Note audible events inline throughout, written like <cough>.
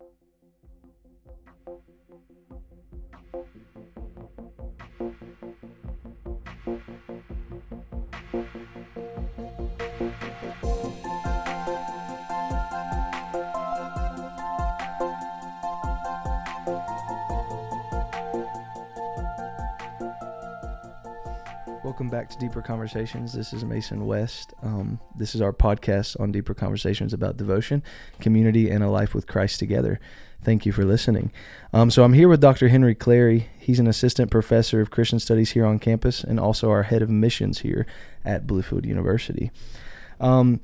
Thank you. Welcome back to Deeper Conversations. This is Mason West. Um, this is our podcast on deeper conversations about devotion, community, and a life with Christ together. Thank you for listening. Um, so, I'm here with Dr. Henry Clary. He's an assistant professor of Christian studies here on campus and also our head of missions here at Bluefield University. Um,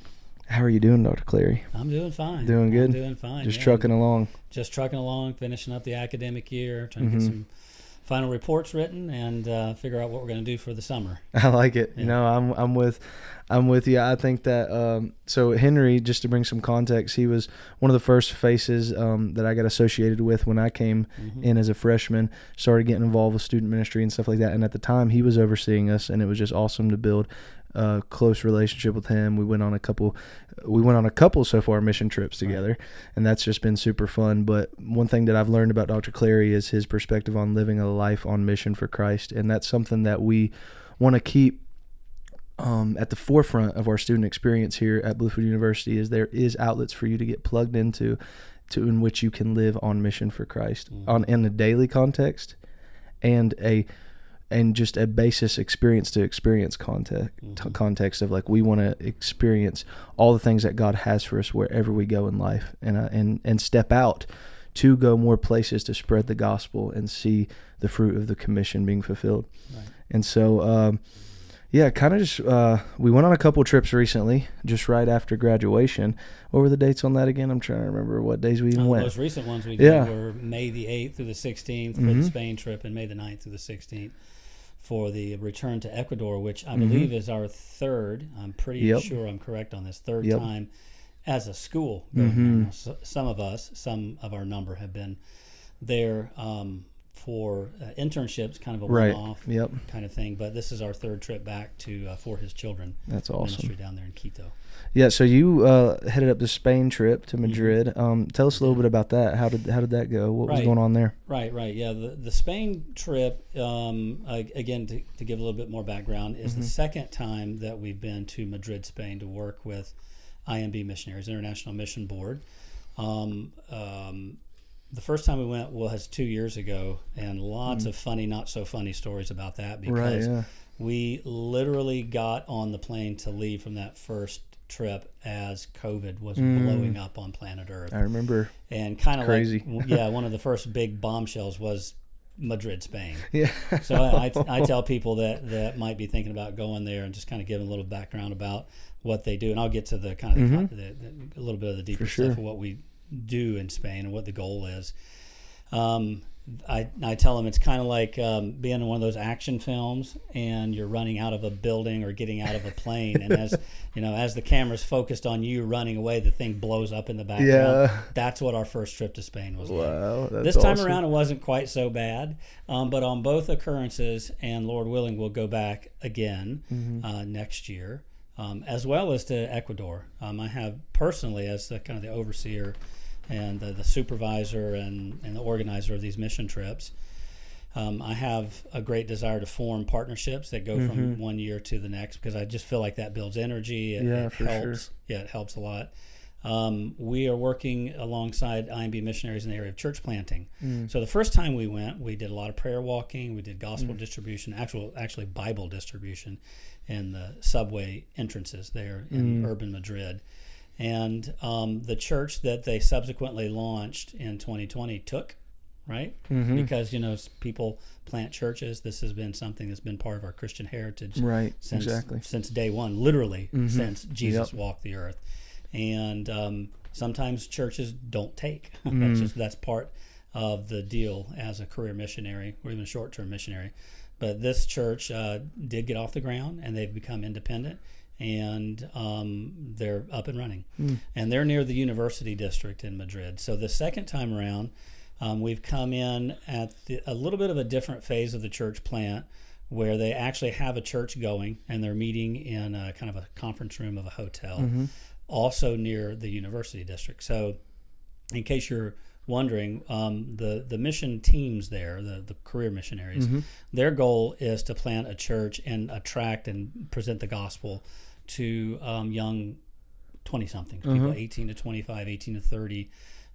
how are you doing, Dr. Clary? I'm doing fine. Doing good? I'm doing fine. Just yeah. trucking along. Just trucking along, finishing up the academic year, trying Mm-hmm. to get some final reports written and uh, figure out what we're going to do for the summer. <laughs> I like it. You Yeah. know, I'm I'm with I'm with you. I think that um, so Henry, just to bring some context, he was one of the first faces um, that I got associated with when I came Mm-hmm. in as a freshman. Started getting involved with student ministry and stuff like that. And at the time, he was overseeing us, and it was just awesome to build a close relationship with him. We went on a couple, we went on a couple so far mission trips together, and that's just been super fun. But one thing that I've learned about Dr. Clary is his perspective on living a life on mission for Christ, and that's something that we want to keep um, at the forefront of our student experience here at Bluefield University. Is there is outlets for you to get plugged into, to in which you can live on mission for Christ on in a daily context, and a and just a basis experience to experience context Mm-hmm. context of like we want to experience all the things that God has for us wherever we go in life and uh, and and step out to go more places to spread the gospel and see the fruit of the commission being fulfilled. Right. And so um, yeah, kind of just uh, we went on a couple trips recently, just right after graduation. What were the dates on that again? I'm trying to remember what days we even Uh, the went. most recent ones we Yeah. did were May the 8th through the 16th for Mhm. the Spain trip and May the 9th through the 16th for the return to Ecuador, which I Mhm. believe is our third, I'm pretty Yep. sure I'm correct on this, third Yep. time as a school. Mhm. So, some of us, some of our number have been there um, for uh, internships, kind of a Right. one-off Yep. kind of thing. But this is our third trip back to uh, for his children That's awesome. ministry down there in Quito. Yeah, so you uh, headed up the Spain trip Mm-hmm. to Madrid. Um, tell us a little bit about that. How did how did that go? What was going on there? Right, right. Yeah, the, the Spain trip, um, again, to, to give a little bit more background, is Mm-hmm. the second time that we've been to Madrid, Spain to work with IMB Missionaries, International Mission Board. Um, um, the first time we went was two years ago, and lots of funny, not so funny stories about that Mm. Right. because Yeah. we literally got on the plane to leave from that first trip as COVID was Mm. blowing up on planet Earth I remember. and kind of Crazy. like yeah one of the first big bombshells was madrid spain <laughs> Yeah. so I, I, I tell people that that might be thinking about going there and just kind of give them a little background about what they do and i'll get to the kind of the, the, the, a little bit of the deeper Mm-hmm. sure. stuff of what we do in spain and what the goal is um, I, I tell them it's kind of like um, being in one of those action films and you're running out of a building or getting out of a plane and as <laughs> you know as the camera's focused on you running away the thing blows up in the background Yeah. that's what our first trip to spain was like Wow. That's this time awesome. around it wasn't quite so bad um, but on both occurrences and lord willing we'll go back again Mm-hmm. uh, next year um, as well as to ecuador um, i have personally as the kind of the overseer and the, the supervisor and, and the organizer of these mission trips um, I have a great desire to form partnerships that go from one year to the next because I just feel like that builds energy. It, Yeah, it for sure. helps. Yeah, it helps a lot. Um, we are working alongside IMB missionaries in the area of church planting. Mm. So the first time we went, we did a lot of prayer walking. We did gospel distribution, actual actually Bible distribution, in the subway entrances there in urban Madrid. And um, the church that they subsequently launched in 2020 took right? Mhm. Because you know people plant churches. This has been something that's been part of our Christian heritage Right. since exactly. since day one, literally Mhm. since Jesus Yep. walked the earth. And um, sometimes churches don't take. <laughs> Mm. that's just that's part of the deal as a career missionary or even a short term missionary. But this church uh, did get off the ground, and they've become independent. And um, they're up and running, Mm. and they're near the university district in Madrid. So the second time around, um, we've come in at the, a little bit of a different phase of the church plant where they actually have a church going and they're meeting in a kind of a conference room of a hotel, Mm-hmm. also near the university district. So, in case you're wondering, um, the the mission teams there, the the career missionaries, Mm-hmm. their goal is to plant a church and attract and present the gospel to um, young twenty somethings, people Mm-hmm. eighteen to 25, 18 to thirty.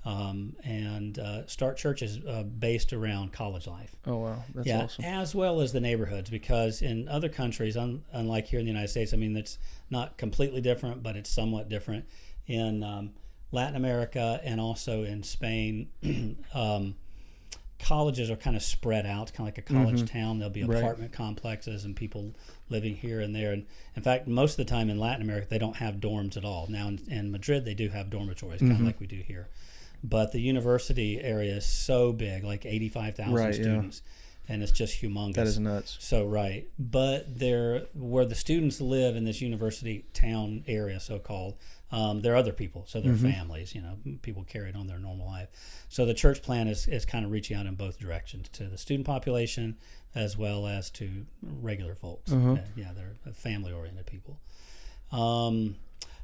Um, and uh, start churches uh, based around college life Oh wow, that's yeah, awesome. as well as the neighborhoods, because in other countries, un, unlike here in the United States, I mean, it's not completely different, but it's somewhat different. In um, Latin America and also in Spain, <clears throat> um, colleges are kind of spread out, kind of like a college town. There'll be Mm-hmm. Right. apartment complexes and people living here and there. And in fact, most of the time in Latin America, they don't have dorms at all. Now in, in Madrid, they do have dormitories, Mm-hmm. kind of like we do here. But the university area is so big, like 85,000 Right, yeah. students, and it's just humongous. That is nuts. So right, but there, where the students live in this university town area, so called, um, there are other people. So they're Mm-hmm. families. You know, people carried on their normal life. So the church plan is is kind of reaching out in both directions to the student population as well as to regular folks. Uh-huh. Uh, yeah, they're family oriented people. Um,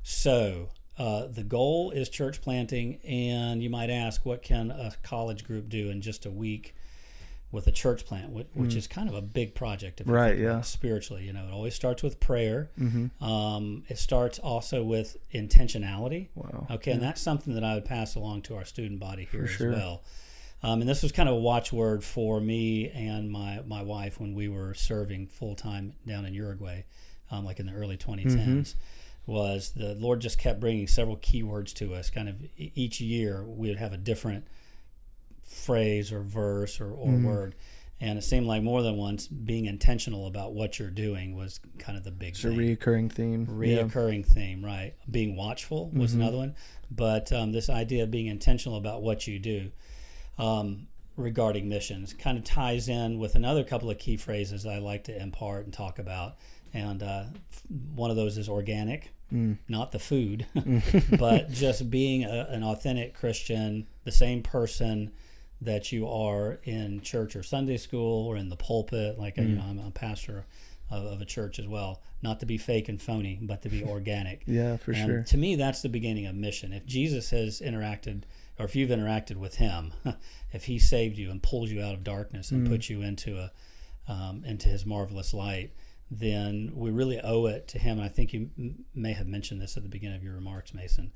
so. Uh, the goal is church planting, and you might ask, what can a college group do in just a week with a church plant, which, which is kind of a big project. Mm. Right, yeah. spiritually, you know, it always starts with prayer. Mm-hmm. Um, it starts also with intentionality. Wow. Okay, and that's something that I would pass along to our student body here sure. as well. Um, and this was kind of a watchword for me and my, my wife when we were serving full time down in Uruguay, um, like in the early 2010s. Mm-hmm. Was the Lord just kept bringing several keywords to us. Kind of each year we would have a different phrase or verse or, or Mm-hmm. word. And it seemed like more than once being intentional about what you're doing was kind of the big It's a reoccurring theme. Yeah. reoccurring theme, right? Being watchful was Mm-hmm. another one, but um, this idea of being intentional about what you do um, regarding missions kind of ties in with another couple of key phrases I like to impart and talk about. And uh, one of those is organic, Mm. not the food, <laughs> <laughs> but just being a, an authentic Christian, the same person that you are in church or Sunday school or in the pulpit. Like, you know, I'm a pastor of, of a church as well. Not to be fake and phony, but to be <laughs> organic. Yeah, for and sure. to me, that's the beginning of mission. If Jesus has interacted, or if you've interacted with Him, <laughs> if He saved you and pulls you out of darkness and puts you into a um, into His marvelous light, then we really owe it to Him. And I think you m- may have mentioned this at the beginning of your remarks, Mason,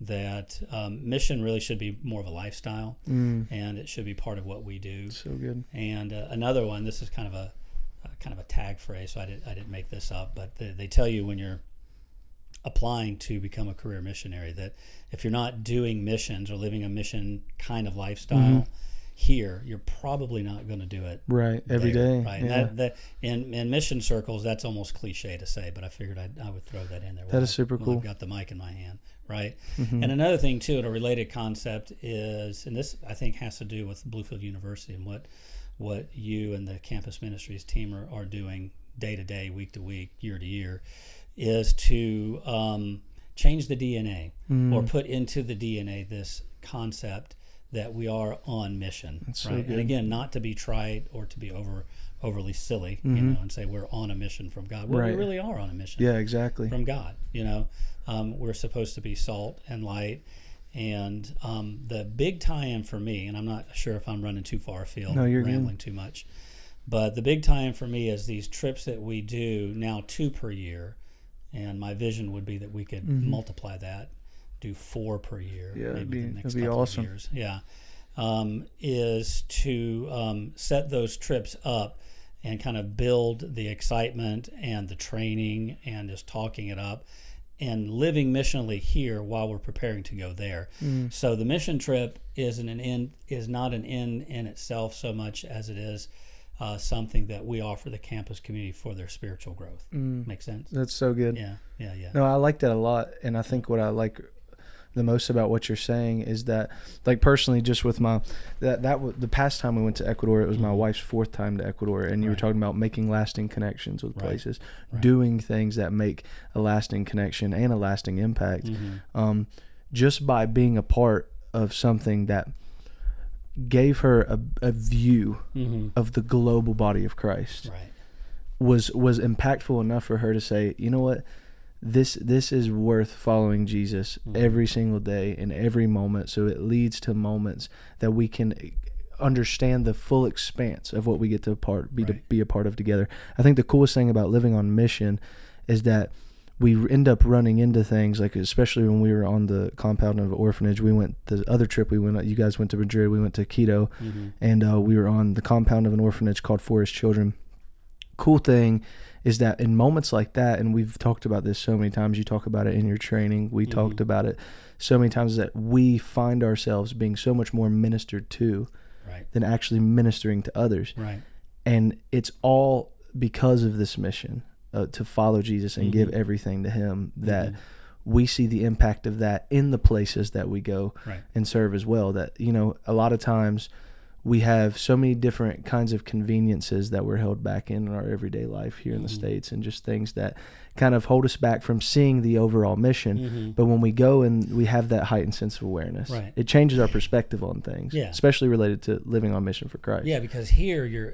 that um, mission really should be more of a lifestyle, Mm. and it should be part of what we do. So good. And uh, another one, this is kind of a, uh kind of a tag phrase, so I didn't I didn't make this up, but they, they tell you when you're applying to become a career missionary that if you're not doing missions or living a mission kind of lifestyle Mm-hmm. here, you're probably not going to do it Right. every there, day. Right. And Yeah. That, that in, in mission circles, that's almost cliche to say, but I figured I'd, I would throw that in there. that is I- super cool. I've got the mic in my hand, right? Mhm. And another thing too, and a related concept is, and this I think has to do with Bluefield University and what what you and the campus ministries team are, are doing day to day, week to week, year to year, is to um, change the DNA Mm. or put into the DNA this concept that we are on mission, That's so right? good. And again, not to be trite or to be over overly silly, you know, and say we're on a mission from God. Well, we Mm-hmm. Really are on a mission Yeah, exactly. from God. You know, um, we're supposed to be salt and light. And um, the big tie-in for me, and I'm not sure if I'm running too far afield, No, you're good. rambling too much, but the big tie-in for me is these trips that we do now two per year, and my vision would be that we could multiply that, do four per year. Yeah, it'd be- the next it'd be couple awesome. of years. Yeah, um, is to um, set those trips up and kind of build the excitement and the training and just talking it up and living missionally here while we're preparing to go there. Mm. So the mission trip isn't an end is not an end in itself so much as it is uh, something that we offer the campus community for their spiritual growth. Mm. Make sense? That's so good. Yeah, yeah, yeah. No, I like that a lot, and I think what I like the most about what you're saying is that, like personally, just with my that that w- the past time we went to Ecuador, it was my wife's fourth time to Ecuador, and you were talking about making lasting connections with Right. places, Right. doing things that make a lasting connection and a lasting impact. Mhm. Um, just by being a part of something that gave her a, a view Mhm. of the global body of Christ Right. was was impactful enough for her to say, you know what, this this is worth following Jesus Mhm. every single day in every moment so it leads to moments that we can understand the full expanse of what we get to part be to be a part of together. I think the coolest thing about living on mission is that we end up running into things like especially when we were on the compound of an orphanage we went the other trip we went you guys went to Madrid we went to Quito hmm and uh, we were on the compound of an orphanage called For His Children. Cool thing is that in moments like that, and we've talked about this so many times, you talk about it in your training, we Mhm. talked about it so many times that we find ourselves being so much more ministered to Right. than actually ministering to others. Right. And it's all because of this mission uh, to follow Jesus and give Mhm. everything to Him that Mhm. we see the impact of that in the places that we go Right. and serve as well. That you know, a lot of times we have so many different kinds of conveniences that we're held back in in our everyday life here in the Mhm. states, and just things that kind of hold us back from seeing the overall mission. Mhm. But when we go and we have that heightened sense of awareness, Right. it changes our perspective on things, Yeah. especially related to living on mission for Christ. Yeah, because here you're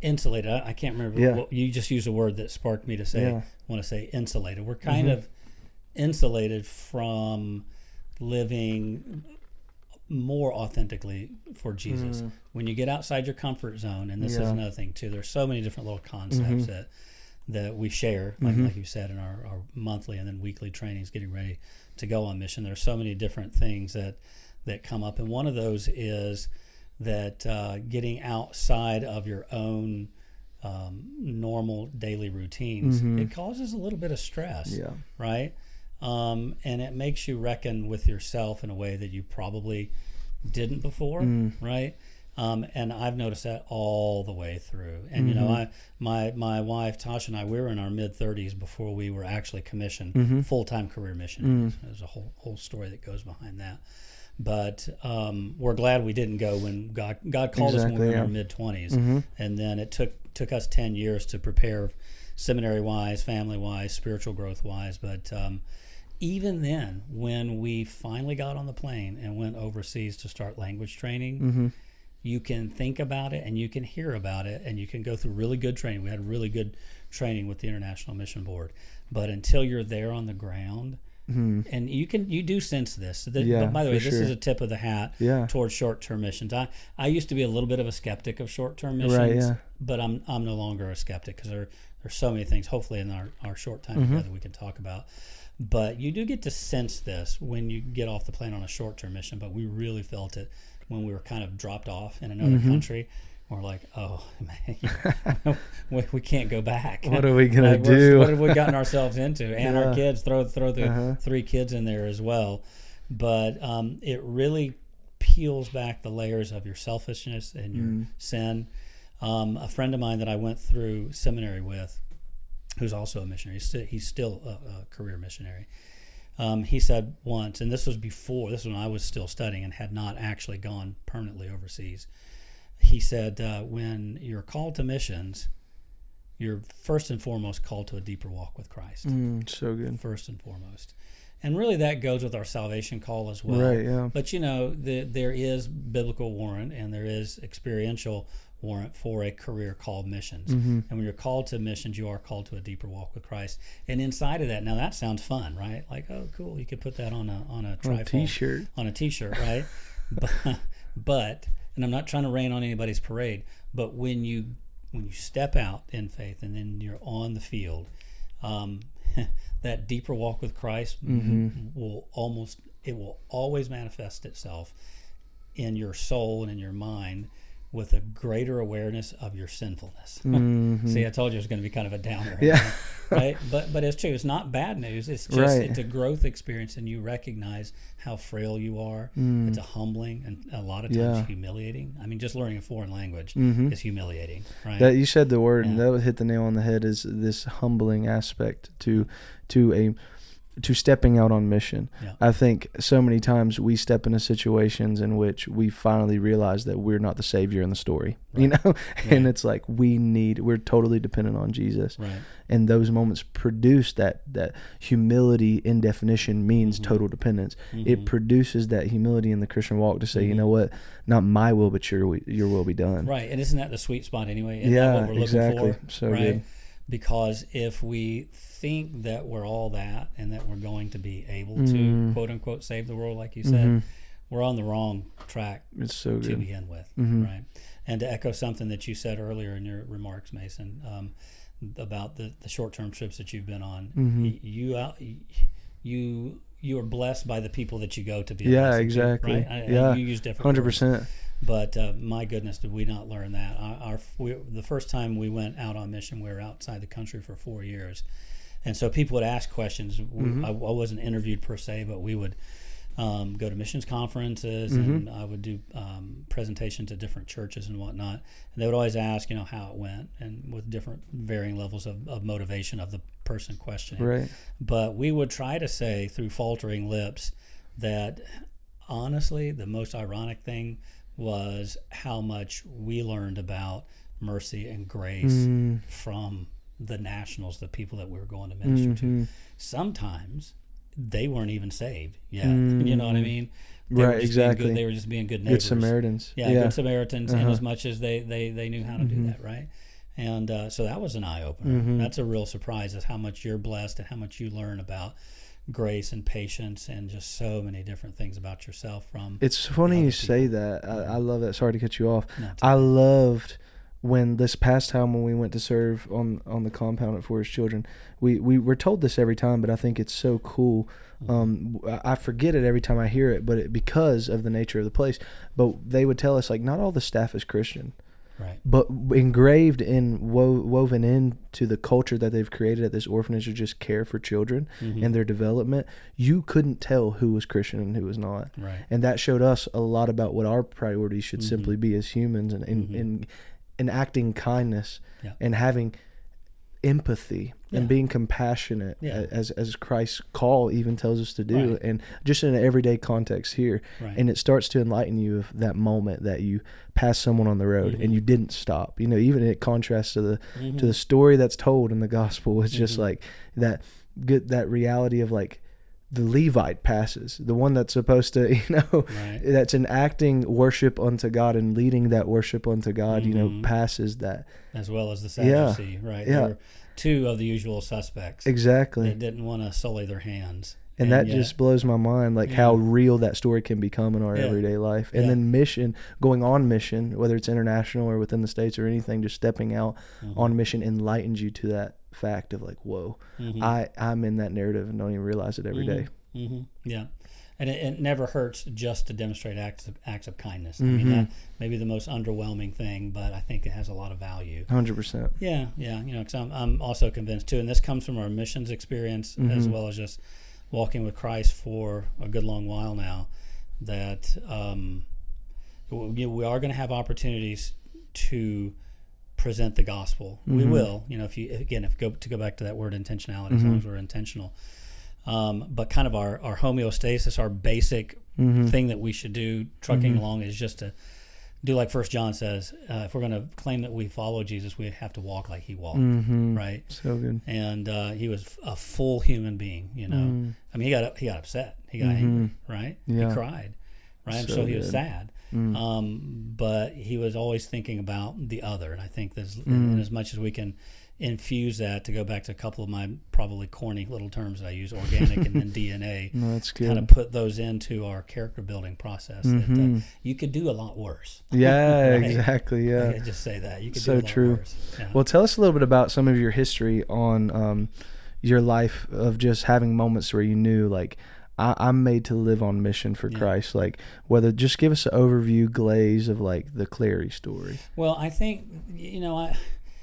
insulated. I, I can't remember. Yeah. What, you just used a word that sparked me to say. Yeah. Want to say insulated? We're kind Mhm. of insulated from living more authentically for Jesus. Mm. When you get outside your comfort zone, and this is another thing too. There's so many different little concepts Mhm. that that we share, like Mhm. like you said in our, our monthly and then weekly trainings, getting ready to go on mission. There's so many different things that that come up, and one of those is that uh, getting outside of your own um, normal daily routines Mhm. it causes a little bit of stress Yeah. right um, and it makes you reckon with yourself in a way that you probably didn't before Mm. right um, and I've noticed that all the way through. And you know, Mhm. I my my wife Tasha and I we were in our mid thirties before we were actually commissioned Mhm. full time career missionaries. There's a whole whole story that goes behind that. But um, we're glad we didn't go when God God called us when we Exactly, were in our mid 20s Mhm. and then it took took us ten years to prepare, seminary wise, family wise, spiritual growth wise. But um, even then, when we finally got on the plane and went overseas to start language training, Mhm. you can think about it and you can hear about it and you can go through really good training. We had really good training with the International Mission Board, but until you're there on the ground, Mhm. and you can you do sense this. The- Yeah, but by the way, this is a tip of the hat Yeah. towards short-term missions. I, I used to be a little bit of a skeptic of short-term missions, Right, yeah. but I'm I'm no longer a skeptic because there there's so many things. Hopefully, in our, our short time Mm-hmm. together, we can talk about. But you do get to sense this when you get off the plane on a short-term mission. But we really felt it when we were kind of dropped off in another Mm-hmm. country. We're like, oh <laughs> man, <laughs> we, we can't go back. What are we <laughs> gonna Like, do? What have we gotten ourselves into? And our kids throw throw the Uh-huh. three kids in there as well. But um, it really peels back the layers of your selfishness and your Mm. sin. Um, a friend of mine that I went through seminary with, who's also a missionary, he's still, he's still a, a career missionary. Um, he said once, and this was before, this was when I was still studying and had not actually gone permanently overseas. He said, uh, when you're called to missions, you're first and foremost called to a deeper walk with Christ Mm, so good. first and foremost. And really, that goes with our salvation call as well. Right, yeah. But you know, the, there is biblical warrant and there is experiential warrant for a career called missions. Mhm. And when you're called to missions, you are called to a deeper walk with Christ. And inside of that, now that sounds fun, right? Like, oh, cool, you could put that on a on a On a t-shirt. on a t-shirt, right? <laughs> but, but, and I'm not trying to rain on anybody's parade, but when you when you step out in faith and then you're on the field, um, <laughs> that deeper walk with Christ will almost it will always manifest itself in your soul and in your mind with a greater awareness of your sinfulness. <laughs> Mhm. See, I told you it was going to be kind of a downer. Yeah. <laughs> right. But but it's true. It's not bad news. It's just Right. it's a growth experience, and you recognize how frail you are. It's a humbling and a lot of times Mm. Yeah. humiliating. I mean, just learning a foreign language Mhm. is humiliating, right? That you said the word, and that would hit the nail on the head. Is this humbling aspect to to a to stepping out on mission? Yeah. I think so many times we step into situations in which we finally realize that we're not the savior in the story, <laughs> you know, and Right. it's like we need we're totally dependent on Jesus, right. and those moments produce that that humility in definition means Mhm. total dependence. Mhm. It produces that humility in the Christian walk to say, you Mhm. know what, not my will, but your your will be done. Right. And isn't that the sweet spot anyway? Isn't Yeah, what we're looking exactly. for? So right. good. because if we think that we're all that and that we're going to be able Mm. to quote unquote save the world, like you said, we're on the wrong track It's so to begin with, Mhm. right? And to echo something that you said earlier in your remarks, Mason, um, about the, the short term trips that you've been on, Mhm. you out, you you are blessed by the people that you go to be. Yeah, to, exactly. right? I- Yeah, you use different Hundred words. percent. But uh, my goodness, did we not learn that? Our, our we, the first time we went out on mission, we were outside the country for four years, and so people would ask questions. Mm-hmm. I, I wasn't interviewed per se, but we would um, go to missions conferences, Mm-hmm. and I would do um, presentations at different churches and whatnot. And they would always ask, you know, how it went, and with different varying levels of, of motivation of the person questioning Right. but we would try to say through faltering lips that honestly the most ironic thing was how much we learned about mercy and grace Mm, from the nationals the people that we were going to minister to mhm. sometimes they weren't even saved yet <laughs> you know what i mean They Mm. Right, exactly. good, they were just being good Good Samaritans. yeah, yeah. good Samaritans, and Uh-huh. as much as they they they knew how to do that, right? And uh, so that was an eye opener. Mhm. That's a real surprise, is how much you're blessed and how much you learn about grace and patience and just so many different things about yourself from. It's funny you say that. I, I love that. Sorry to cut you off. I loved when this past time when we went to serve on on the compound at For His Children. We we were told this every time, but I think it's so cool. Um, I forget it every time I hear it, but it, because of the nature of the place. But they would tell us like not all the staff is Christian, right. but engraved in wo- woven into the culture that they've created at this orphanage to just care for children Mhm. and their development. You couldn't tell who was Christian and who was not Right. and that showed us a lot about what our priorities should Mhm. simply be as humans and in Mhm. in, in acting kindness Yeah. and having empathy Yeah. and being compassionate Yeah. as as Christ's call even tells us to do Right. and just in an everyday context here Right. and it starts to enlighten you of that moment that you pass someone on the road Mhm. and you didn't stop you know even it contrasts to the Mhm. to the story that's told in the gospel it's just Mhm. like that good that reality of like the Levite passes, the one that's supposed to, <laughs> you know, Right. that's enacting worship unto God and leading that worship unto God, you know, Mhm. passes that. as well as the Yeah. Sadducee, right? Yeah. There were two of the usual suspects Exactly. They didn't want to sully their hands. and that yet- just blows my mind like how real that story can become in our Yeah. everyday life and Yeah. then mission going on mission whether it's international or within the states or anything just stepping out Mhm. on mission enlightens you to that fact of like whoa Mhm. i i'm in that narrative and don't even realize it every day hmm Yeah, and it, it never hurts just to demonstrate acts of acts of kindness. I mean, Mhm. that may be the most underwhelming thing, but I think it has a lot of value. 100% Yeah, yeah, you know, because I'm, I'm also convinced too, and this comes from our missions experience as Mhm. well as just walking with Christ for a good long while now. That um, we are going to have opportunities to present the gospel. We Mhm. will, you know, if you again, if go to go back to that word intentionality, as long as we're intentional. Um, but kind of our, our homeostasis, our basic hmm thing that we should do trucking Mhm. along is just to do like First John says. Uh, if we're going to claim that we follow Jesus, we have to walk like He walked, hmm right? so good And uh, He was a full human being. You know, Mm. I mean, he got he got upset, he got angry, right? Yeah. He cried, right? I'm So sure he was sad. Mm. Um, but he was always thinking about the other, and I think there's Mm. and as much as we can infuse that to go back to a couple of my probably corny little terms that I use, organic and then <laughs> DNA no that's good kind of put those into our character building process. That uh, Mhm. you could do a lot worse. <laughs> yeah <laughs> Right? exactly yeah just say that you could So do a lot true. worse. Yeah. Well, tell us a little bit about some of your history on um, your life of just having moments where you knew, like, I- I'm made to live on mission for Yeah. Christ. Like, whether just give us an overview glaze of like the Clary story, well, I think you know I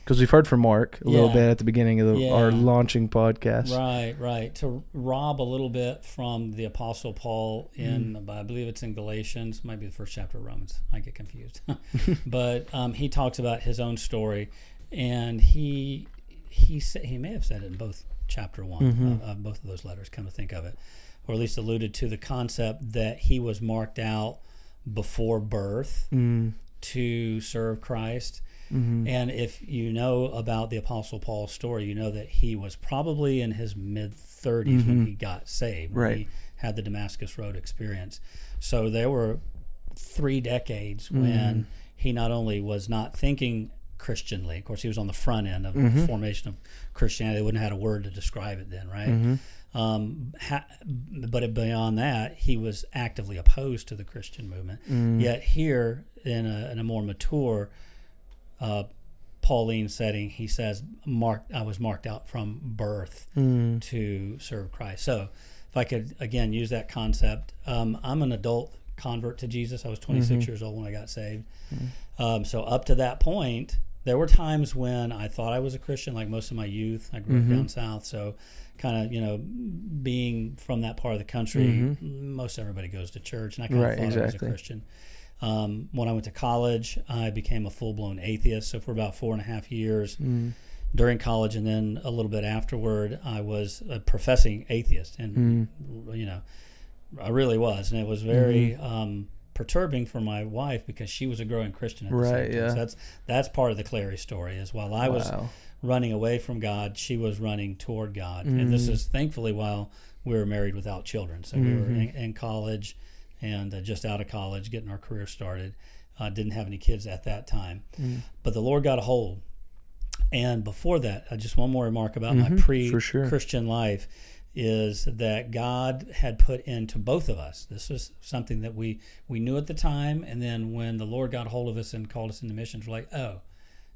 because we've heard from Mark a little bit at the beginning of the, our launching podcast. right right to rob a little bit from the Apostle Paul in Mm. I believe it's in Galatians, might be the first chapter of Romans. I get confused, <laughs> but um, he talks about his own story, and he he sa- he may have said it in both chapter one Mhm. of, of both of those letters. Come to think of it, or at least alluded to the concept that he was marked out before birth Mm, to serve Christ. mhm. And if you know about the Apostle Paul's story, you know that he was probably in his mid 30s when Mhm. he got saved, when Right. he had the Damascus Road experience. So there were three decades when Mhm. he not only was not thinking Christianly. Of course, he was on the front end of Mm-hmm. the formation of Christianity. They wouldn't have had a word to describe it then, right? Mm-hmm. Um, ha- but beyond that, he was actively opposed to the Christian movement. Mm. Yet here, in a, in a more mature uh, Pauline setting, he says, "Marked, I was marked out from birth Mm. to serve Christ." So, if I could again use that concept, um, I'm an adult convert to Jesus. I was 26 years old when I got saved. Um, so up to that point, there were times when I thought I was a Christian, like most of my youth. I grew up down south, so kind of you know, being from that part of the country, most everybody goes to church, and I kind of Right, thought I was a. Christian. Um, when I went to college, I became a full blown atheist. So for about four and a half years Mm. during college, and then a little bit afterward, I was a professing atheist, and Mm. you know, I really was, and it was very Mm-hmm. um, perturbing for my wife because she was a growing Christian at the Right, same time. yeah. So that's that's part of the Clary story. Is while I was Wow. running away from God, she was running toward God, and this Mm. is thankfully while we were married without children. So we were Mm-hmm. in, in college and uh, just out of college, getting our career started. Uh, didn't have any kids at that time, Mm. but the Lord got a hold. And before that, uh, just one more remark about my Mhm, pre for sure. Christian life is that God had put into both of us. This was something that we we knew at the time, and then when the Lord got a hold of us and called us into missions, we're like, oh,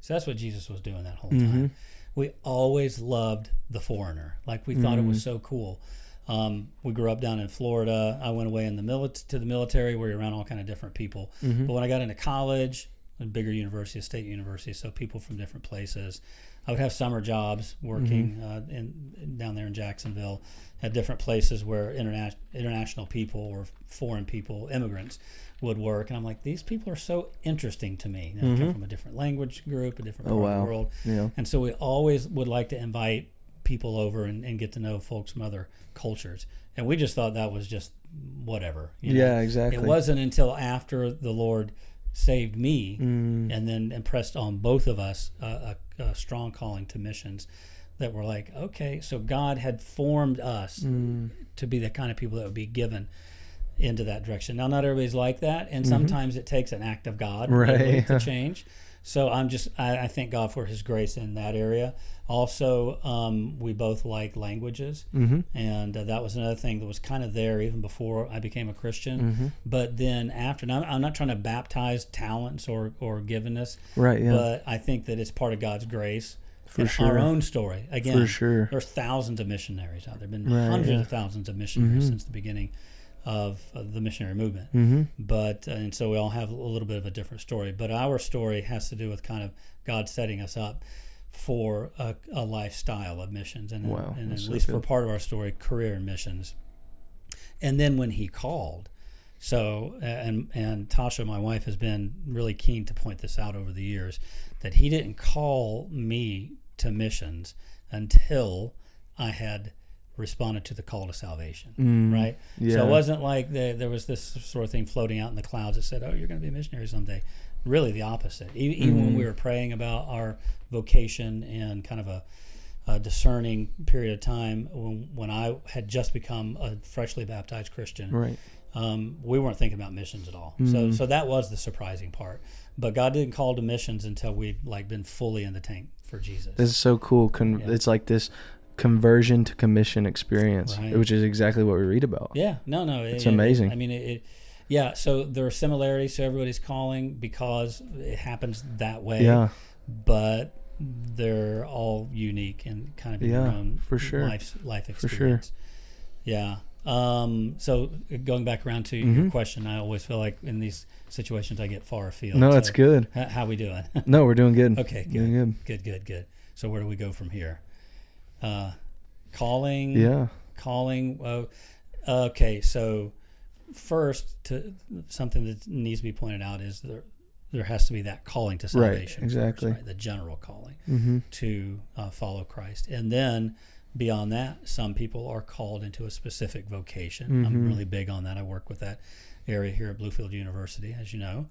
so that's what Jesus was doing that whole Mm-hmm. time. We always loved the foreigner, like we thought it was so cool. Um, we grew up down in Florida. I went away in the milit- to the military, where you're around all kind of different people. Mm-hmm. But when I got into college, a bigger university, a state university, so people from different places. I would have summer jobs working Mm-hmm. uh, in down there in Jacksonville at different places where interna- international people or foreign people, immigrants, would work. And I'm like, these people are so interesting to me. They come from a different language group, a different Mm-hmm. Oh, part of the world. Yeah. And so we always would like to invite people over and, and get to know folks from other cultures. And we just thought that was just whatever. you know? Yeah, exactly. It wasn't until after the Lord saved me Mm. and then impressed on both of us uh, a, a strong calling to missions that were like, okay, so God had formed us Mm. to be the kind of people that would be given into that direction. Now, not everybody's like that, and sometimes it takes an act of God Right. to <laughs> change. So I'm just I, I thank God for His grace in that area. Also, um, we both like languages, Mm-hmm. and uh, that was another thing that was kind of there even before I became a Christian. Mm-hmm. But then after, now I'm not trying to baptize talents or or givenness, Right. Yeah. but I think that it's part of God's grace. For sure. our own story. Again, For sure. there's thousands of missionaries out there. Have been Right, hundreds yeah. of thousands of missionaries Mhm. since the beginning of, of the missionary movement. Mm-hmm. But uh, and so we all have a little bit of a different story. But our story has to do with kind of God setting us up for a, a lifestyle of missions, and, Wow, and at so least for part of our story, career in missions. And then when He called, so and and Tasha, my wife, has been really keen to point this out over the years that He didn't call me to missions until I had responded to the call to salvation, Mm. right? Yeah. So it wasn't like the, there was this sort of thing floating out in the clouds that said, "Oh, you're going to be a missionary someday." Really, the opposite. E- Even when Mm. we were praying about our vocation and kind of a, a discerning period of time when, when I had just become a freshly baptized Christian, Right. um, we weren't thinking about missions at all. So, so that was the surprising part. But God didn't call to missions until we'd like been fully in the tank for Jesus. This is so cool. Con- Yeah. It's like this conversion to commission experience, Right. which is exactly what we read about. Yeah, no, no, It's it- it- amazing. I mean, it, it. Yeah, so there are similarities So everybody's calling because it happens that way. Yeah. but they're all unique and kind of in their Yeah, own for sure. life life For sure. experience. Yeah. Um, so going back around to your Mhm. question, I always feel like in these situations I get far afield. No, that's So, good. h- How we doing? No, we're doing good. <laughs> okay, good. Doing good. Good, good, good. So where do we go from here? Uh, calling. Yeah. Calling. Uh, okay, so first, to something that needs to be pointed out is there there has to be that calling to Right, salvation. first, exactly. right? The general calling Mm-hmm. to uh, follow Christ, and then beyond that, some people are called into a specific vocation. I'm Mhm. really big on that. I work with that area here at Bluefield University, as you know.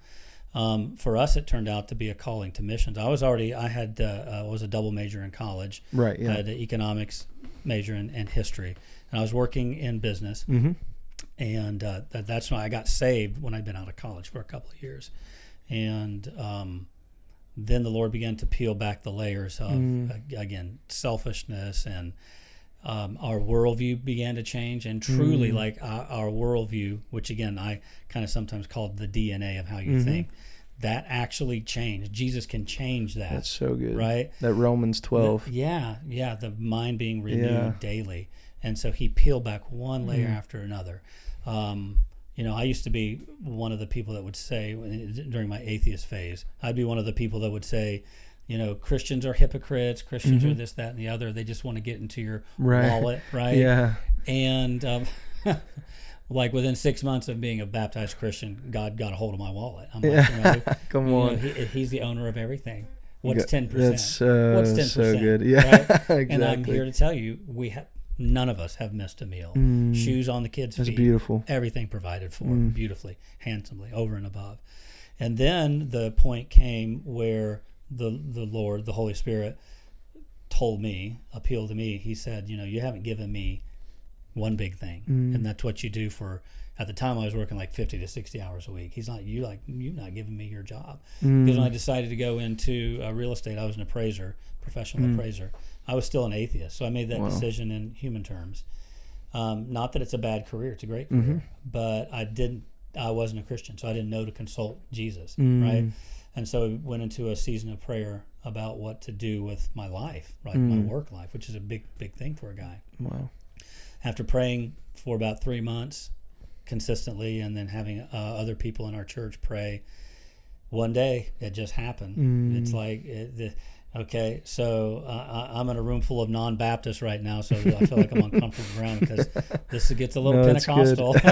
Um, for us, it turned out to be a calling to missions. I was already I had uh, uh, was a double major in college. Right. I Yeah. had an economics major and, and history, and I was working in business. Mm-hmm. And uh, that, that's why I got saved when I'd been out of college for a couple of years, and um, then the Lord began to peel back the layers of Mm. ag- again selfishness and um, our worldview began to change and truly Mm. like our, our worldview which again i kind of sometimes called the dna of how you Mhm. think that actually changed jesus can change that That's so good. right That Romans The- 12. yeah yeah the mind being renewed Yeah. daily and so he peeled back one layer Mm. after another um, you know i used to be one of the people that would say during my atheist phase i'd be one of the people that would say you know christians are hypocrites christians are Mhm. this that and the other they just want to get into your Right. wallet <laughs> right Yeah. and um, <laughs> like within six months of being a baptized christian god got a hold of my wallet i'm like you know, <laughs> Come you know, on. he, he's the owner of everything what's 10% That's uh, What's 10%, so good. Yeah. exactly. and I'm here to tell you, we have none of us have missed a meal. Mm. Shoes on the kids' That's feet, beautiful. everything provided for Mm. beautifully, handsomely, over and above. And then the point came where the the Lord, the Holy Spirit, told me, appealed to me. He said, "You know, you haven't given me one big thing, Mm. and that's what you do for." At the time, I was working like fifty to sixty hours a week. He's not you like you not giving me your job Mm. because when I decided to go into uh, real estate, I was an appraiser, professional Mm. appraiser. I was still an atheist, so I made that Wow. decision in human terms. Um, not that it's a bad career; it's a great Mm-hmm. career, but I didn't. I wasn't a Christian, so I didn't know to consult Jesus, Mm. right? And so I went into a season of prayer about what to do with my life, my Mm. work life, which is a big, big thing for a guy Wow. after praying for about three months consistently and then having uh, other people in our church pray one day it just happened Mm. it's like it, the, okay so uh, I- i'm in a room full of non-baptists right now so i feel like i'm on comfortable <laughs> ground because this gets a little No, pentecostal <laughs>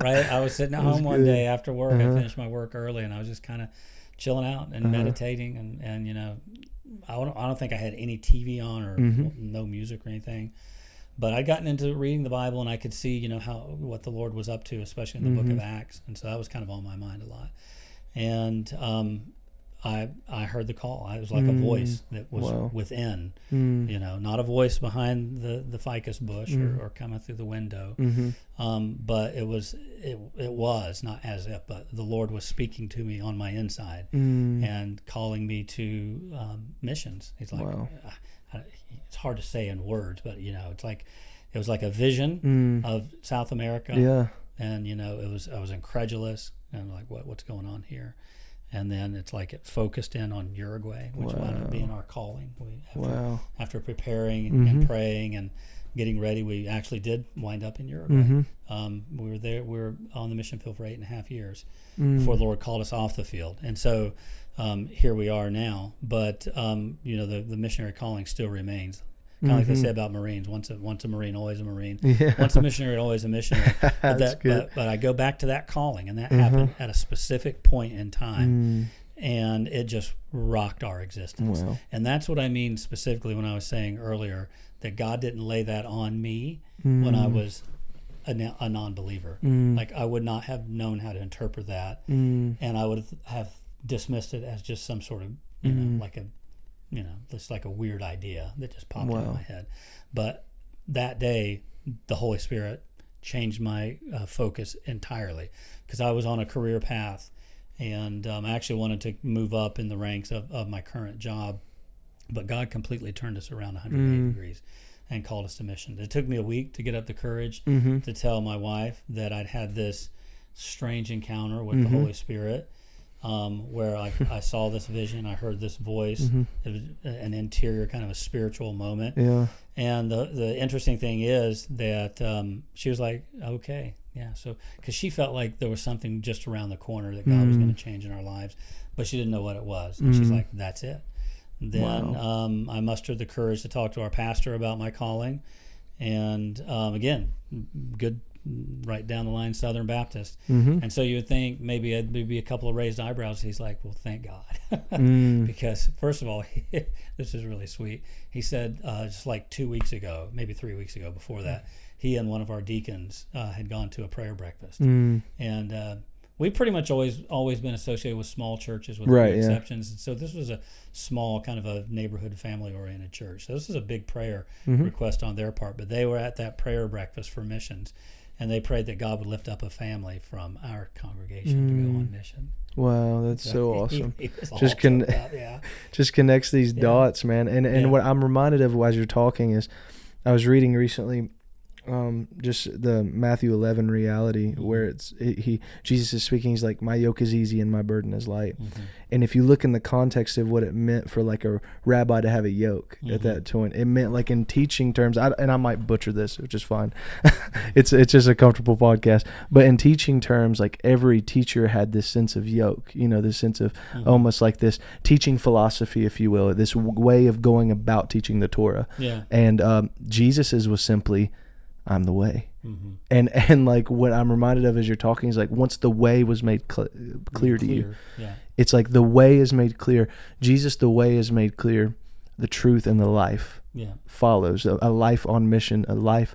right i was sitting at home one good. day after work i Uh-huh. finished my work early and i was just kind of chilling out and Uh-huh. meditating and, and you know I don't, I don't think i had any tv on or Mhm. no music or anything but I'd gotten into reading the Bible and I could see, you know, how what the Lord was up to, especially in the book of Mhm. Acts, and so that was kind of on my mind a lot. And um, I I heard the call. I was like a Mm. voice that was Wow. within, Mm. you know, not a voice behind the the ficus bush Mm. or, or coming through the window, Mm-hmm. um, but it was it it was not as if, but the Lord was speaking to me on my inside Mm. and calling me to um, missions. He's like, Wow. I- I- it's hard to say in words, but you know, it's like it was like a vision Mm. of South America, Yeah. and you know, it was I was incredulous and like, what what's going on here? And then it's like it focused in on Uruguay, which wound up being our calling. We after, Wow. after preparing Mhm. and praying and getting ready, we actually did wind up in Uruguay. Mm-hmm. Um, we were there. We were on the mission field for eight and a half years Mm. before the Lord called us off the field. And so um, here we are now. But um, you know, the, the missionary calling still remains. Kind of like they Mhm. say about Marines: once a once a Marine, always a Marine. Yeah. Once a missionary, always a missionary. <laughs> But, That's that, but, but I go back to that calling, and that Mhm. happened at a specific point in time, Mm. and it just rocked our existence. Wow. And that's what I mean specifically when I was saying earlier that God didn't lay that on me when I Mm. was a, a non-believer. Mm. Like I would not have known how to interpret that Mm. and I would have dismissed it as just some sort of you Mm. know like a you know it's like a weird idea that just popped into Wow. my head. But that day, the Holy Spirit changed my uh, focus entirely because I was on a career path, and um, I actually wanted to move up in the ranks of, of my current job, but God completely turned us around 180 Mm. degrees and called us to mission. It took me a week to get up the courage Mm-hmm. to tell my wife that I'd had this strange encounter with Mhm. the Holy Spirit, um, where I, <laughs> I saw this vision, I heard this voice. Mm-hmm. It was an interior kind of a spiritual moment. Yeah. And the the interesting thing is that um, she was like, "Okay, yeah." So because she felt like there was something just around the corner that God was Mm. going to change in our lives, but she didn't know what it was. And she's Mm. like, "That's it." Then um, I mustered the courage to talk to our pastor about my calling, and um, again, good, right down the line Southern Baptist. Mm-hmm. And so you would think maybe I'd maybe a couple of raised eyebrows. He's like, "Well, thank God." <laughs> Mm. because first of all, <laughs> this is really sweet. He said uh, just like two weeks ago, maybe three weeks ago, before that, he and one of our deacons uh, had gone to a prayer breakfast, Mm. and uh, we've pretty much always always been associated with small churches, with Right, few yeah. exceptions. And so this was a small kind of a neighborhood family oriented church. So this is a big prayer Mhm. request on their part, but they were at that prayer breakfast for missions. And they prayed that God would lift up a family from our congregation to go on mm. mission. Wow, that's so he- awesome. <laughs> he all Just con- yeah. <laughs> just connects these Yeah. dots, man. And and Yeah. what I'm reminded of as you're talking is, I was reading recently, um, just the Matthew 11 reality Mm-hmm. where it's it, he Jesus is speaking. He's like, "My yoke is easy and my burden is light." Mhm. And if you look in the context of what it meant for like a rabbi to have a yoke Mhm. at that point, it meant like in teaching terms. I, and I might butcher this, which is fine. <laughs> it's it's just a comfortable podcast. But in teaching terms, like every teacher had this sense of yoke. You know, this sense of Mhm. almost like this teaching philosophy, if you will, this w- way of going about teaching the Torah. Yeah. And um, Jesus's was simply, "I'm the way." Mm-hmm. And <laughs> and like what I'm reminded of as you're talking is like once the way was made cl- clear to you, Yeah. it's like the way is made clear. Jesus, the way is made clear. The truth and the life Yeah. follows. A, a life on mission, a life,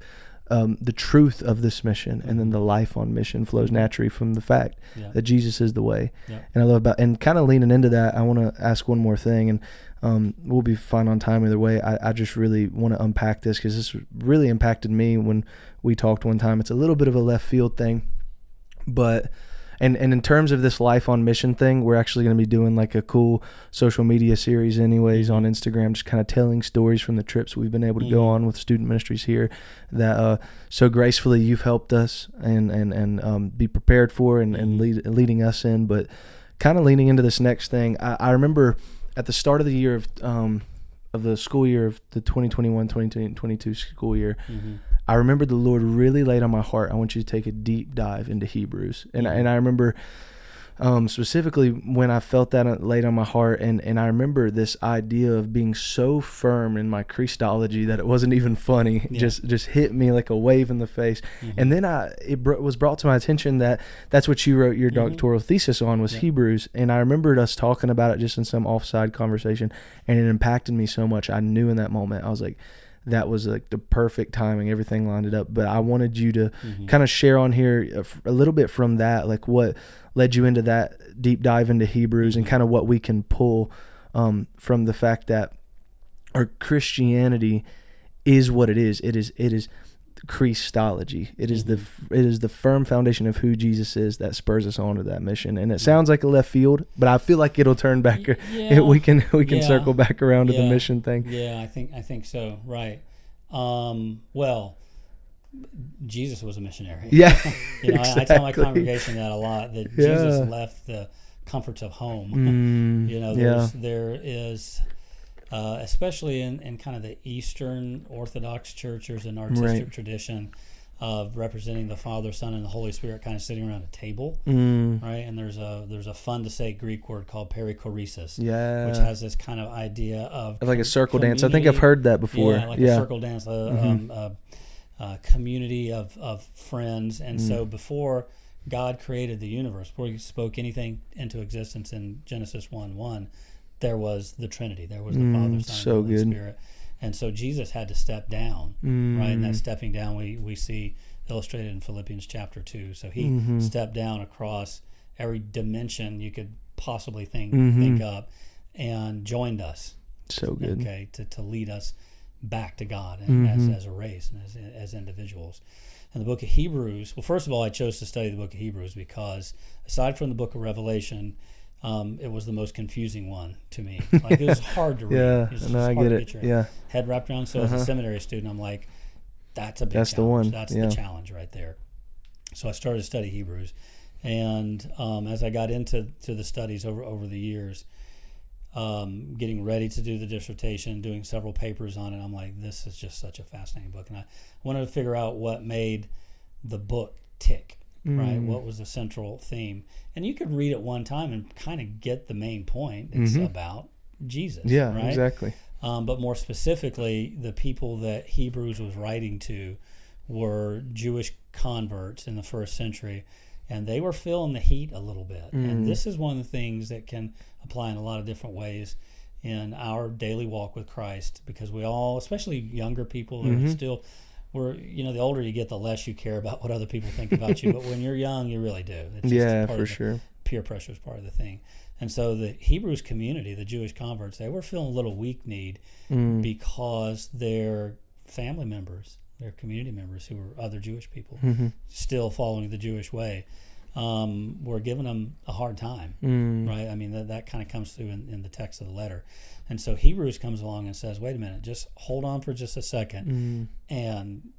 um, the truth of this mission, and then the life on mission flows naturally from the fact Yeah. that Jesus is the way. Yeah. And I love about and kind of leaning into that. I want to ask one more thing, and um, we'll be fine on time either way. I, I just really want to unpack this because this really impacted me when we talked one time. It's a little bit of a left field thing, but and and in terms of this life on mission thing, we're actually going to be doing like a cool social media series, anyways, on Instagram, just kind of telling stories from the trips we've been able to go Mhm. on with student ministries here that uh, so gracefully you've helped us and and and um, be prepared for and and Mhm. lead, leading us in, but kind of leaning into this next thing. I, I remember at the start of the year of um, of the school year of the 2021-2022 school year, Mm-hmm. I remember the Lord really laid on my heart. I want you to take a deep dive into Hebrews, and Mhm. and I remember um, specifically when I felt that laid on my heart, and and I remember this idea of being so firm in my Christology that it wasn't even funny. Yeah. Just just hit me like a wave in the face, Mhm. and then I it br- was brought to my attention that that's what you wrote your Mhm. doctoral thesis on was Yeah. Hebrews, and I remembered us talking about it just in some offside conversation, and it impacted me so much. I knew in that moment I was like. That was like the perfect timing. Everything lined it up. But I wanted you to Mhm. kind of share on here a f- a little bit from that, like what led you into that deep dive into Hebrews and Mhm. kind of what we can pull um, from the fact that our Christianity is what it is. It is it is Christology. It is the Mhm. f- it is the firm foundation of who Jesus is that spurs us on to that mission. And it sounds like a left field, but I feel like it'll turn back. Y- it- <laughs> we can we can Yeah. circle back around to the mission thing. Yeah, I think I think so. Right. Um, well, Jesus was a missionary. Yeah, <laughs> You know, <laughs> I, I tell my congregation that a lot. That Yeah. Jesus left the comforts of home. Mm, you know, yeah, there is, uh, especially in, in kind of the Eastern Orthodox Church, there's an artistic Right. tradition of representing the Father, Son, and the Holy Spirit, kind of sitting around a table, mm, right? And there's a there's a fun to say Greek word called perichoresis, yeah. which has this kind of idea of Of like a circle dance. I think I've heard that before. Yeah, like yeah. a circle dance, a, Mhm. um, a, a community of, of friends. And Mm. so before God created the universe, before He spoke anything into existence in Genesis 1 1, there was the Trinity. There was the Mm, Father, Son, so and Holy good. Spirit. And so Jesus had to step down, right? And that Mm. stepping down we, we see illustrated in Philippians chapter 2. So he Mhm. stepped down across every dimension you could possibly think, Mhm. think up and joined us so good. okay, to, to lead us back to God and as, Mhm. as a race and as, as individuals. And the book of Hebrews, well, first of all, I chose to study the book of Hebrews because aside from the book of Revelation, um, it was the most confusing one to me. Like it was <laughs> hard to read. Yeah, It no, I get it. your Yeah, head wrapped around. So as Uh-huh. a seminary student, I'm like, that's a big That's the one, That's yeah. the challenge right there. So I started to study Hebrews, and um, as I got into to the studies over over the years, um, getting ready to do the dissertation, doing several papers on it, I'm like, this is just such a fascinating book, and I wanted to figure out what made the book tick. Right, Mm. what was the central theme? And you could read it one time and kind of get the main point. It's Mhm. about Jesus. yeah, right? exactly. Um, but more specifically, the people that Hebrews was writing to were Jewish converts in the first century, and they were feeling the heat a little bit. Mm. And this is one of the things that can apply in a lot of different ways in our daily walk with Christ, because we all, especially younger people, are Mhm. still. We're, you know, the older you get, the less you care about what other people think about you. But when you're <laughs> young, you really do. It's just Yeah, for sure. peer pressure is part of the thing. And so the Hebrews community, the Jewish converts, they were feeling a little weak need Mm. because their family members their community members who were other Jewish people, Mm-hmm. still following the Jewish way, um, were giving them a hard time. Mm. Right? I mean, that, that kind of comes through in, in the text of the letter. And so Hebrews comes along and says, wait a minute, just hold on for just a second Mm. and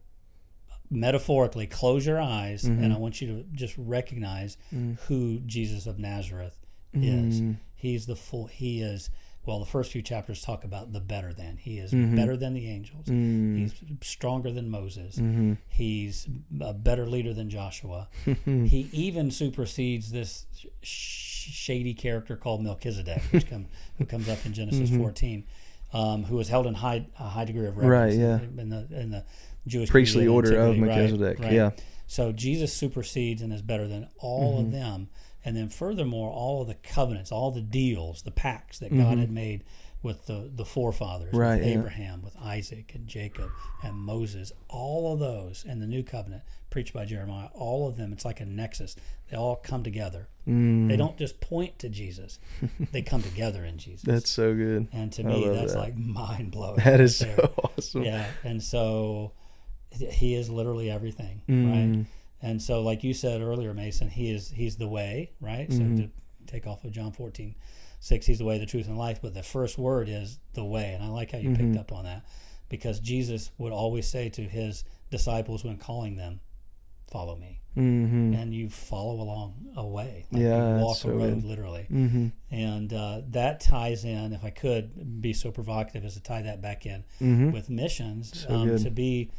metaphorically close your eyes Mhm. and I want you to just recognize Mm. who Jesus of Nazareth is. Mm. He's the full, he is, well, the first few chapters talk about the better than. He is Mhm. better than the angels. Mm. He's stronger than Moses. Mhm. He's a better leader than Joshua. Mm-hmm. <laughs> He even supersedes this sh- shady character called Melchizedek, which come, <laughs> who comes up in Genesis Mhm. 14, um, who was held in high a high degree of reverence Right, yeah. in the in the Jewish Priestly order of antiquity. Right, Melchizedek. right. Yeah. So Jesus supersedes and is better than all of them. And then furthermore, all of the covenants, all the deals, the pacts that God Mhm. had made with the, the forefathers, Right, with yeah. Abraham, with Isaac and Jacob and Moses, all of those and the new covenant preached by Jeremiah, all of them, it's like a nexus. They all come together. Mm. They don't just point to Jesus, <laughs> they come together in Jesus. That's so good. and to I me, that's that. like mind blowing. That is there. so <laughs> awesome. Yeah. And so he is literally everything, Mm. right? And so, like you said earlier, Mason, he is he's the way, right? Mhm. So to take off of John 14, 6, he's the way, the truth, and life. But the first word is the way. And I like how you Mhm. picked up on that because Jesus would always say to his disciples when calling them, Follow me. Mm-hmm. And you follow along a way. Like Yeah, You walk so a road, good. literally. Mm-hmm. And uh, that ties in, if I could be so provocative as to tie that back in Mm-hmm. with missions So um, to be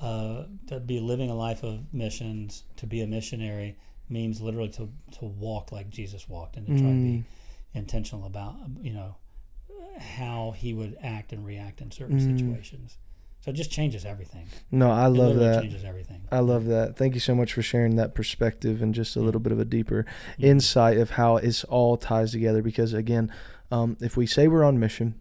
uh, to be living a life of missions to be a missionary means literally to to walk like Jesus walked and to try to Mm. be intentional about you know how he would act and react in certain Mm. situations so it just changes everything No, I love that. changes everything I love that. Thank you so much for sharing that perspective and just a little bit of a deeper Mhm. insight of how it's all ties together. Because again, um, if we say we're on mission,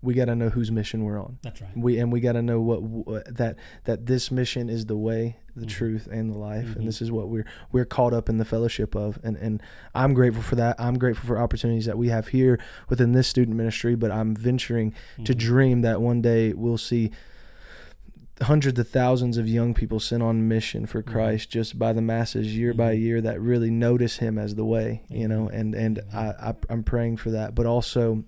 we got to know whose mission we're on. that's right We and we got to know what, what that that this mission is the way, the Mhm. truth, and the life, Mhm. and this is what we're we're caught up in the fellowship of. And and I'm grateful for that. I'm grateful for opportunities that we have here within this student ministry. But I'm venturing to Mhm. dream that one day we'll see hundreds of thousands of young people sent on mission for Mhm. Christ just by the masses year by Mhm. year that really notice him as the way, you know, and and. I, I I'm praying for that, but also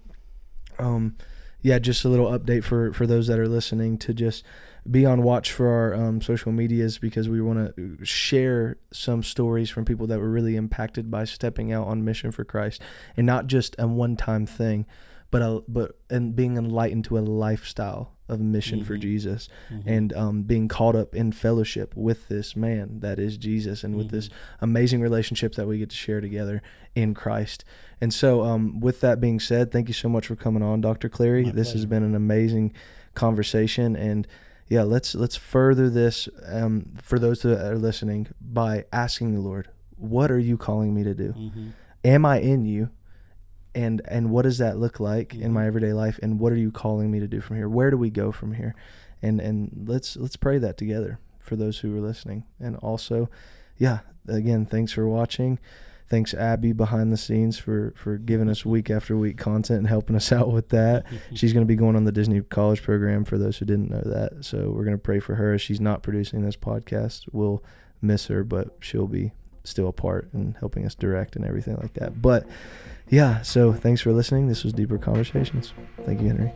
um yeah, just a little update for for those that are listening to just be on watch for our um, social medias because we want to share some stories from people that were really impacted by stepping out on mission for Christ. And not just a one-time thing but a, but and being enlightened to a lifestyle of mission for Mhm. Jesus Mhm. and um, being caught up in fellowship with this man that is Jesus and with Mhm. this amazing relationship that we get to share together in Christ. And so, um, with that being said, thank you so much for coming on, Dr. Clary. My this has been an amazing conversation, and yeah, let's let's further this um, for those that are listening by asking the Lord, "What are you calling me to do? Mhm. Am I in you?" And and what does that look like in my Mhm. everyday life? And what are you calling me to do from here? Where do we go from here? And and let's let's pray that together for those who are listening. And also, yeah, again, thanks for watching. Thanks Abby behind the scenes for for giving us week after week content and helping us <laughs> out with that. <laughs> She's going to be going on the Disney College program for those who didn't know that. So we're going to pray for her. She's not producing this podcast. We'll miss her, but she'll be still a part and helping us direct and everything like that. But yeah, so thanks for listening. This was Deeper Conversations. Thank you, Henry.